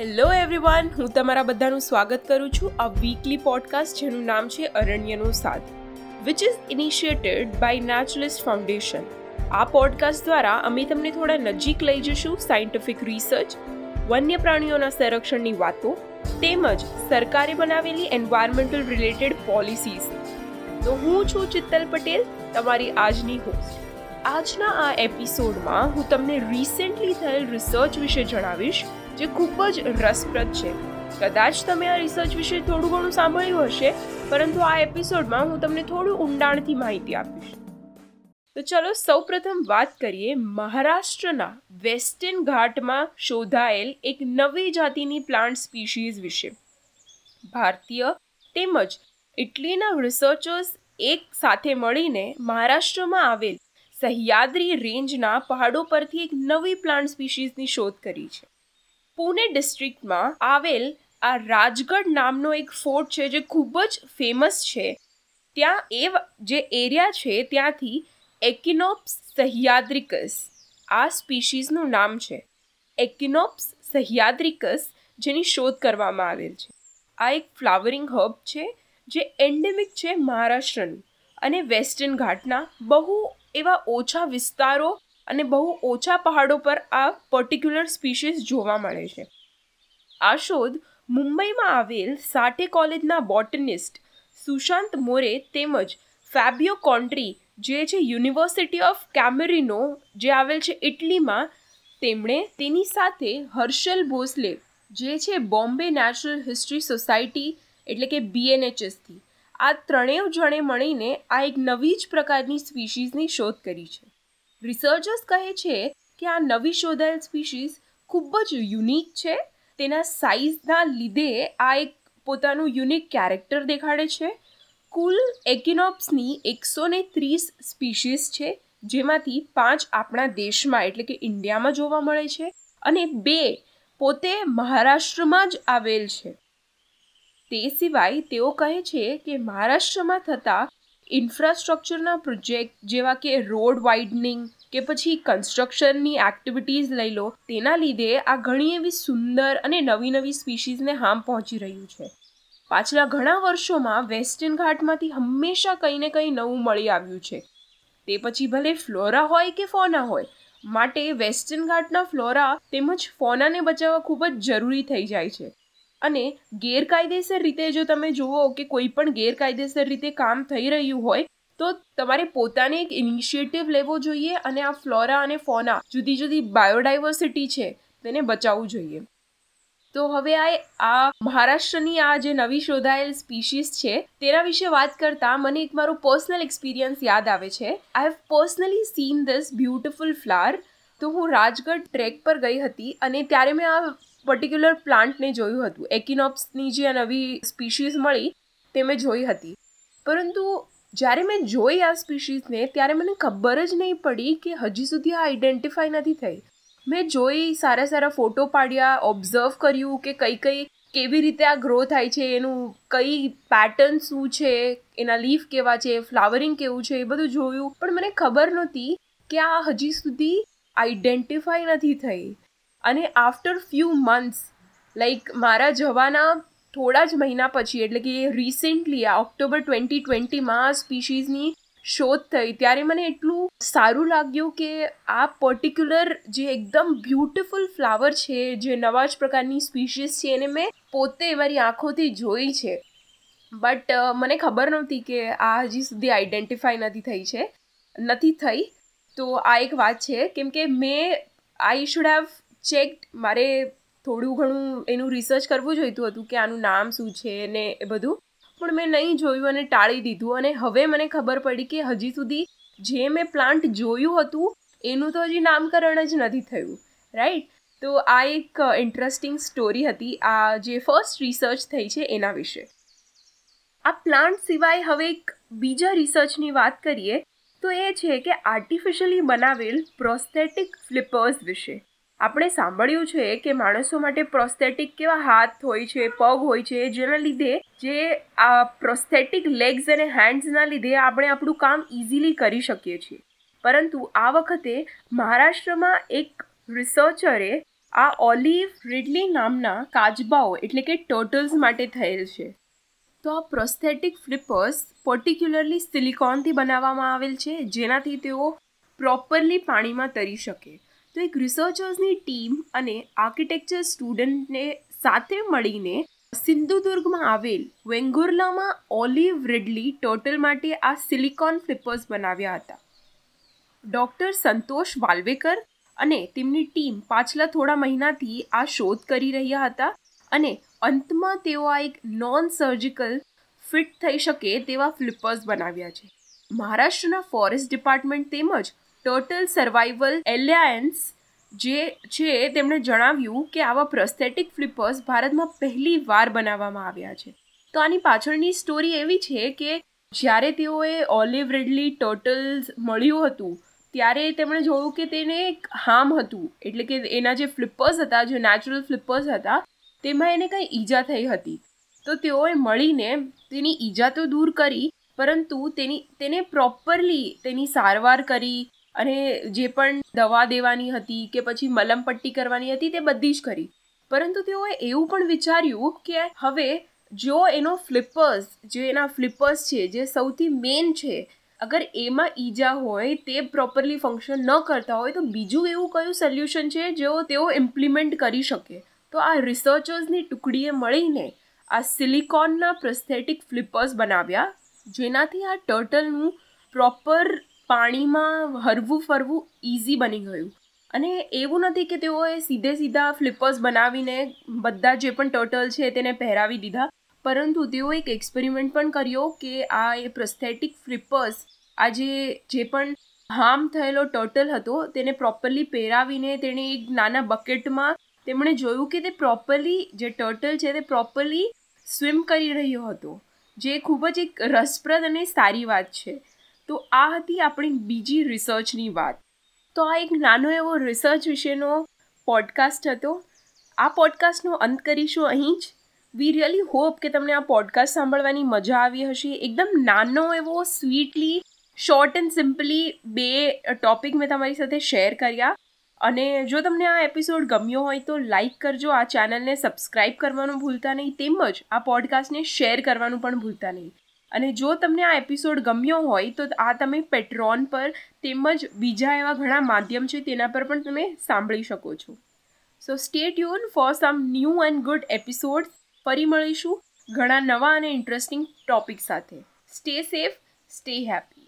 Hello everyone હું તમારા બધાનું સ્વાગત કરું છું આ વીકલી પોડકાસ્ટ જેનું નામ છે અરણ્યનો સાથ which is initiated by naturalist foundation આ પોડકાસ્ટ દ્વારા અમે તમને થોડા નજીક લઈ જશું સાયન્ટિફિક રિસર્ચ વન્ય પ્રાણીઓના સંરક્ષણની વાતો, તેમજ સરકારે બનાવેલી એન્વાયરમેન્ટલ રિલેટેડ પોલિસીઝ તો હું છું ચિત્તલ પટેલ, તમારી આજની હોસ્ટ આજના આ એપિસોડમાં હું તમને રિસેન્ટલી થયેલ રિસર્ચ વિશે જણાવીશ, જે ખૂબ જ રસપ્રદ છે. કદાચ તમે આ રિસર્ચ વિશે થોડું ઘણું સાંભળ્યું હશે, પરંતુ આ એપિસોડમાં હું તમને થોડું ઊંડાણથી માહિતી આપીશ. તો ચલો સૌપ્રથમ વાત કરીએ મહારાષ્ટ્રના વેસ્ટર્ન ઘાટમાં શોધાયેલ એક નવી જાતિની પ્લાન્ટ સ્પીશીઝ વિશે. ભારતીય તેમજ ઇટલીના રિસર્ચર્સ એક સાથે મળીને મહારાષ્ટ્રમાં આવેલ સહ્યાદ્રી રેન્જના પહાડો પરથી એક નવી પ્લાન્ટ સ્પીશીઝની શોધ કરી છે. પુણે ડિસ્ટ્રિક્ટમાં આવેલ આ રાજગઢ નામનો એક ફોર્ટ છે જે ખૂબ જ ફેમસ છે. ત્યાં એ જે એરિયા છે ત્યાંથી એકિનોપ્સ સહ્યાદ્રિકસ આ સ્પીશીઝનું નામ છે. એકિનોપ્સ સહ્યાદ્રિકસ જેની શોધ કરવામાં આવેલ છે. આ એક ફ્લાવરિંગ હબ છે જે એન્ડેમિક છે મહારાષ્ટ્રનું અને વેસ્ટર્ન ઘાટના બહુ એવા ઓછા વિસ્તારો અને બહુ ઓછા પહાડો પર આ પર્ટિક્યુલર સ્પીશીસ જોવા મળે છે. આ શોધ મુંબઈમાં આવેલ સાટે કોલેજના બોટનિસ્ટ સુશાંત મોરે તેમજ ફેબિયો કોન્ટ્રી, જે છે યુનિવર્સિટી ઓફ કેમેરિનો જે આવેલ છે ઇટલીમાં, તેમણે તેની સાથે હર્ષલ ભોસલે, જે છે બોમ્બે નેચરલ હિસ્ટ્રી સોસાયટી એટલે કે બીએનએચએસથી આ ત્રણેય જણે મળીને આ એક નવી જ પ્રકારની સ્પીશીઝની શોધ કરી છે. રિસર્ચર્સ કહે છે કે આ નવી શોધાયેલ સ્પીશીઝ ખૂબ જ યુનિક છે. તેના સાઇઝના લીધે આ એક પોતાનું યુનિક કેરેક્ટર દેખાડે છે. કુલ એકિનોપ્સની એકસો ને ત્રીસ સ્પીશીઝ છે, જેમાંથી પાંચ આપણા દેશમાં એટલે કે ઇન્ડિયામાં જોવા મળે છે અને બે પોતે મહારાષ્ટ્રમાં જ આવેલ છે. તે સિવાય તેઓ કહે છે કે મહારાષ્ટ્રમાં થતા ઇન્ફ્રાસ્ટ્રક્ચરના પ્રોજેક્ટ જેવા કે રોડ વાઇડનિંગ કે પછી કન્સ્ટ્રક્શનની એક્ટિવિટીઝ લઈ લો, તેના લીધે આ ઘણી એવી સુંદર અને નવી નવી સ્પીશીઝને હાર્મ પહોંચી રહ્યું છે. પાછલા ઘણા વર્ષોમાં વેસ્ટર્ન ઘાટમાંથી હંમેશા કંઈ ને કંઈ નવું મળી આવ્યું છે. તે પછી ભલે ફ્લોરા હોય કે ફોના હોય, માટે વેસ્ટર્ન ઘાટના ફ્લોરા તેમજ ફોનાને બચાવવા ખૂબ જ જરૂરી થઈ જાય છે. અને ગેરકાયદેસર રીતે જો તમે જુઓ કે કોઈ પણ ગેરકાયદેસર રીતે કામ થઈ રહ્યું હોય, તો તમારે પોતાને એક ઇનિશિયેટિવ લેવો જોઈએ અને આ ફ્લોરા અને ફોના જુદી જુદી બાયોડાયવર્સિટી છે તેને બચાવવું જોઈએ. તો હવે આ આ મહારાષ્ટ્રની આ જે નવી શોધાયેલ સ્પીશીસ છે, તેના વિશે વાત કરતા મને એક મારો પર્સનલ એક્સપિરિયન્સ યાદ આવે છે. I have personally seen this beautiful flower તો હું રાજગઢ ટ્રેક પર ગઈ હતી અને ત્યારે મેં આ પર્ટિક્યુલર પ્લાન્ટને જોયું હતું. એકિનોપ્સની જે નવી સ્પીશીઝ મળી, તે મેં જોઈ હતી. પરંતુ જ્યારે મેં જોઈ આ સ્પીશીઝને ત્યારે મને ખબર જ નહીં પડી કે હજી સુધી આ આઈડેન્ટિફાઈ નથી થઈ. મેં જોઈ સારા સારા ફોટો પાડ્યા ઓબ્ઝર્વ કર્યું કે કઈ કઈ, કેવી રીતે આ ગ્રો થાય છે, એનું કઈ પેટર્ન શું છે, એના લીફ કેવા છે ફ્લાવરિંગ કેવું છે, એ બધું જોયું. પણ મને ખબર નહોતી કે આ હજી સુધી આઈડેન્ટિફાઈ નથી થઈ. અને આફ્ટર ફ્યુ મંથ્સ લાઈક મારા જવાના થોડા જ મહિના પછી, એટલે કે રિસેન્ટલી આ ઓક્ટોબર ટ્વેન્ટી ટ્વેન્ટીમાં આ સ્પીશીઝની શોધ થઈ, ત્યારે મને એટલું સારું લાગ્યું કે આ પર્ટિક્યુલર જે એકદમ બ્યુટિફુલ ફ્લાવર છે, જે નવા જ પ્રકારની સ્પીશીઝ છે, એને મેં પોતે મારી આંખોથી જોઈ છે. બટ મને ખબર નહોતી કે આ હજી સુધી આઈડેન્ટિફાઈ નથી થઈ છે. નથી થઈ. તો આ એક વાત છે, કેમ કે મેં આઈ શુડ હેવ ચેક મારે થોડું ઘણું એનું રિસર્ચ કરવું જોઈતું હતું કે આનું નામ શું છે ને એ બધું. પણ મેં નહીં જોયું અને ટાળી દીધું અને હવે મને ખબર પડી કે હજી સુધી જે મેં પ્લાન્ટ જોયું હતું, એનું તો હજી નામકરણ જ નથી થયું રાઈટ તો આ એક ઇન્ટરેસ્ટિંગ સ્ટોરી હતી, આ જે ફર્સ્ટ રિસર્ચ થઈ છે એના વિશે. આ પ્લાન્ટ સિવાય હવે એક બીજા રિસર્ચની વાત કરીએ, તો એ છે કે આર્ટિફિશિયલી બનાવેલ પ્રોસ્થેટિક ફ્લિપર્સ વિશે. આપણે સાંભળ્યું છે કે માણસો માટે પ્રોસ્થેટિક કેવા હાથ હોય છે, પગ હોય છે, જેના લીધે જે આ પ્રોસ્થેટિક લેગ્સ અને હેન્ડ્સના લીધે આપણે આપણું કામ ઇઝીલી કરી શકીએ છીએ. પરંતુ આ વખતે મહારાષ્ટ્રમાં એક રિસર્ચરે આ ઓલિવ રિડલી નામના કાચબાઓ એટલે કે ટર્ટલ્સ માટે થયેલ છે. તો આ પ્રોસ્થેટિક ફ્લિપર્સ પર્ટિક્યુલરલી સિલિકોનથી બનાવવામાં આવેલ છે, જેનાથી તેઓ પ્રોપરલી પાણીમાં તરી શકે. તો એક રિસર્ચર્સની ટીમ અને આર્કિટેક્ચર સ્ટુડન્ટને સાથે મળીને સિંધુદુર્ગમાં આવેલ વેંગુર્લામાં ઓલિવ રેડલી ટોટલ માટે આ સિલિકોન ફ્લિપર્સ બનાવ્યા હતા. ડૉક્ટર સંતોષ વાલ્વેકર અને તેમની ટીમ પાછલા થોડા મહિનાથી આ શોધ કરી રહ્યા હતા અને અંતમાં તેઓ આ એક નોન સર્જિકલ ફિટ થઈ શકે તેવા ફ્લિપર્સ બનાવ્યા છે. મહારાષ્ટ્રના ફોરેસ્ટ ડિપાર્ટમેન્ટ તેમજ ટોટલ સર્વાઈવલ એલાયન્સ જે છે તેમણે જણાવ્યું કે આવા પ્રોસ્થેટિક ફ્લિપર્સ ભારતમાં પહેલી વાર બનાવવામાં આવ્યા છે. તો આની પાછળની સ્ટોરી એવી છે કે જ્યારે તેઓએ ઓલિવ રેડલી ટોટલ્સ મળ્યું હતું, ત્યારે તેમણે જોયું કે તેને એક હાર્મ હતું. એટલે કે એના જે ફ્લિપર્સ હતા, જે નેચરલ ફ્લિપર્સ હતા, તેમાં એને કંઈ ઈજા થઈ હતી. તો તેઓએ મળીને તેની ઈજા તો દૂર કરી, પરંતુ તેની, તેને પ્રોપરલી તેની સારવાર કરી અને જે પણ દવા દેવાની હતી કે પછી મલમપટ્ટી કરવાની હતી તે બધી જ કરી. પરંતુ તેઓએ એવું પણ વિચાર્યું કે હવે જો એનો ફ્લિપર્સ જે એના ફ્લિપર્સ છે, જે સૌથી મેઇન છે, અગર એમાં ઈજા હોય, તે પ્રોપરલી ફંક્શન ન કરતા હોય, તો બીજું એવું કયું સોલ્યુશન છે જેઓ તેઓ ઇમ્પ્લિમેન્ટ કરી શકે? તો આ રિસર્ચર્સની ટુકડીએ મળીને આ સિલિકોનના પ્રોસ્થેટિક ફ્લિપર્સ બનાવ્યા, જેનાથી આ ટર્ટલનું પ્રોપર પાણીમાં હરવું ફરવું ઇઝી બની ગયું. અને એવું નથી કે તેઓએ સીધે સીધા ફ્લિપર્સ બનાવીને બધા જે પણ ટર્ટલ છે તેને પહેરાવી દીધા. પરંતુ તેઓ એક એક્સપેરિમેન્ટ પણ કર્યો કે આ એ પ્રોસ્થેટિક ફ્લિપર્સ આ જે જે પણ હાર્મ થયેલો ટર્ટલ હતો તેને પ્રોપરલી પહેરાવીને તેણે એક નાના બકેટમાં તેમણે જોયું કે તે પ્રોપરલી જે ટર્ટલ છે તે પ્રોપરલી સ્વિમ કરી રહ્યો હતો. જે ખૂબ જ એક રસપ્રદ અને સારી વાત છે. તો આ હતી આપણી બીજી રિસર્ચની વાત. તો આ એક નાનો એવો રિસર્ચ વિશેનો પોડકાસ્ટ હતો. આ પોડકાસ્ટનો અંત કરીશું અહીં જ. વી રિયલી હોપ કે તમને આ પોડકાસ્ટ સાંભળવાની મજા આવી હશે. એકદમ નાનો એવો સ્વીટલી શોર્ટ એન્ડ સિમ્પલી બે ટોપિક મેં તમારી સાથે શેર કર્યા. અને જો તમને આ એપિસોડ ગમ્યો હોય તો લાઈક કરજો, આ ચેનલને સબસ્ક્રાઇબ કરવાનું ભૂલતા નહીં. તેમજ આ પોડકાસ્ટને શેર કરવાનું પણ ભૂલતા નહીં. અને જો તમને આ એપિસોડ ગમ્યો હોય તો આ તમે પેટ્રોન પર તેમજ બીજા એવા ઘણા માધ્યમ છે તેના પર પણ તમે સાંભળી શકો છો. So stay tune for some new and good episode ફરી મળીશું ઘણા નવા અને ઇન્ટરેસ્ટિંગ ટોપિક સાથે. Stay safe stay happy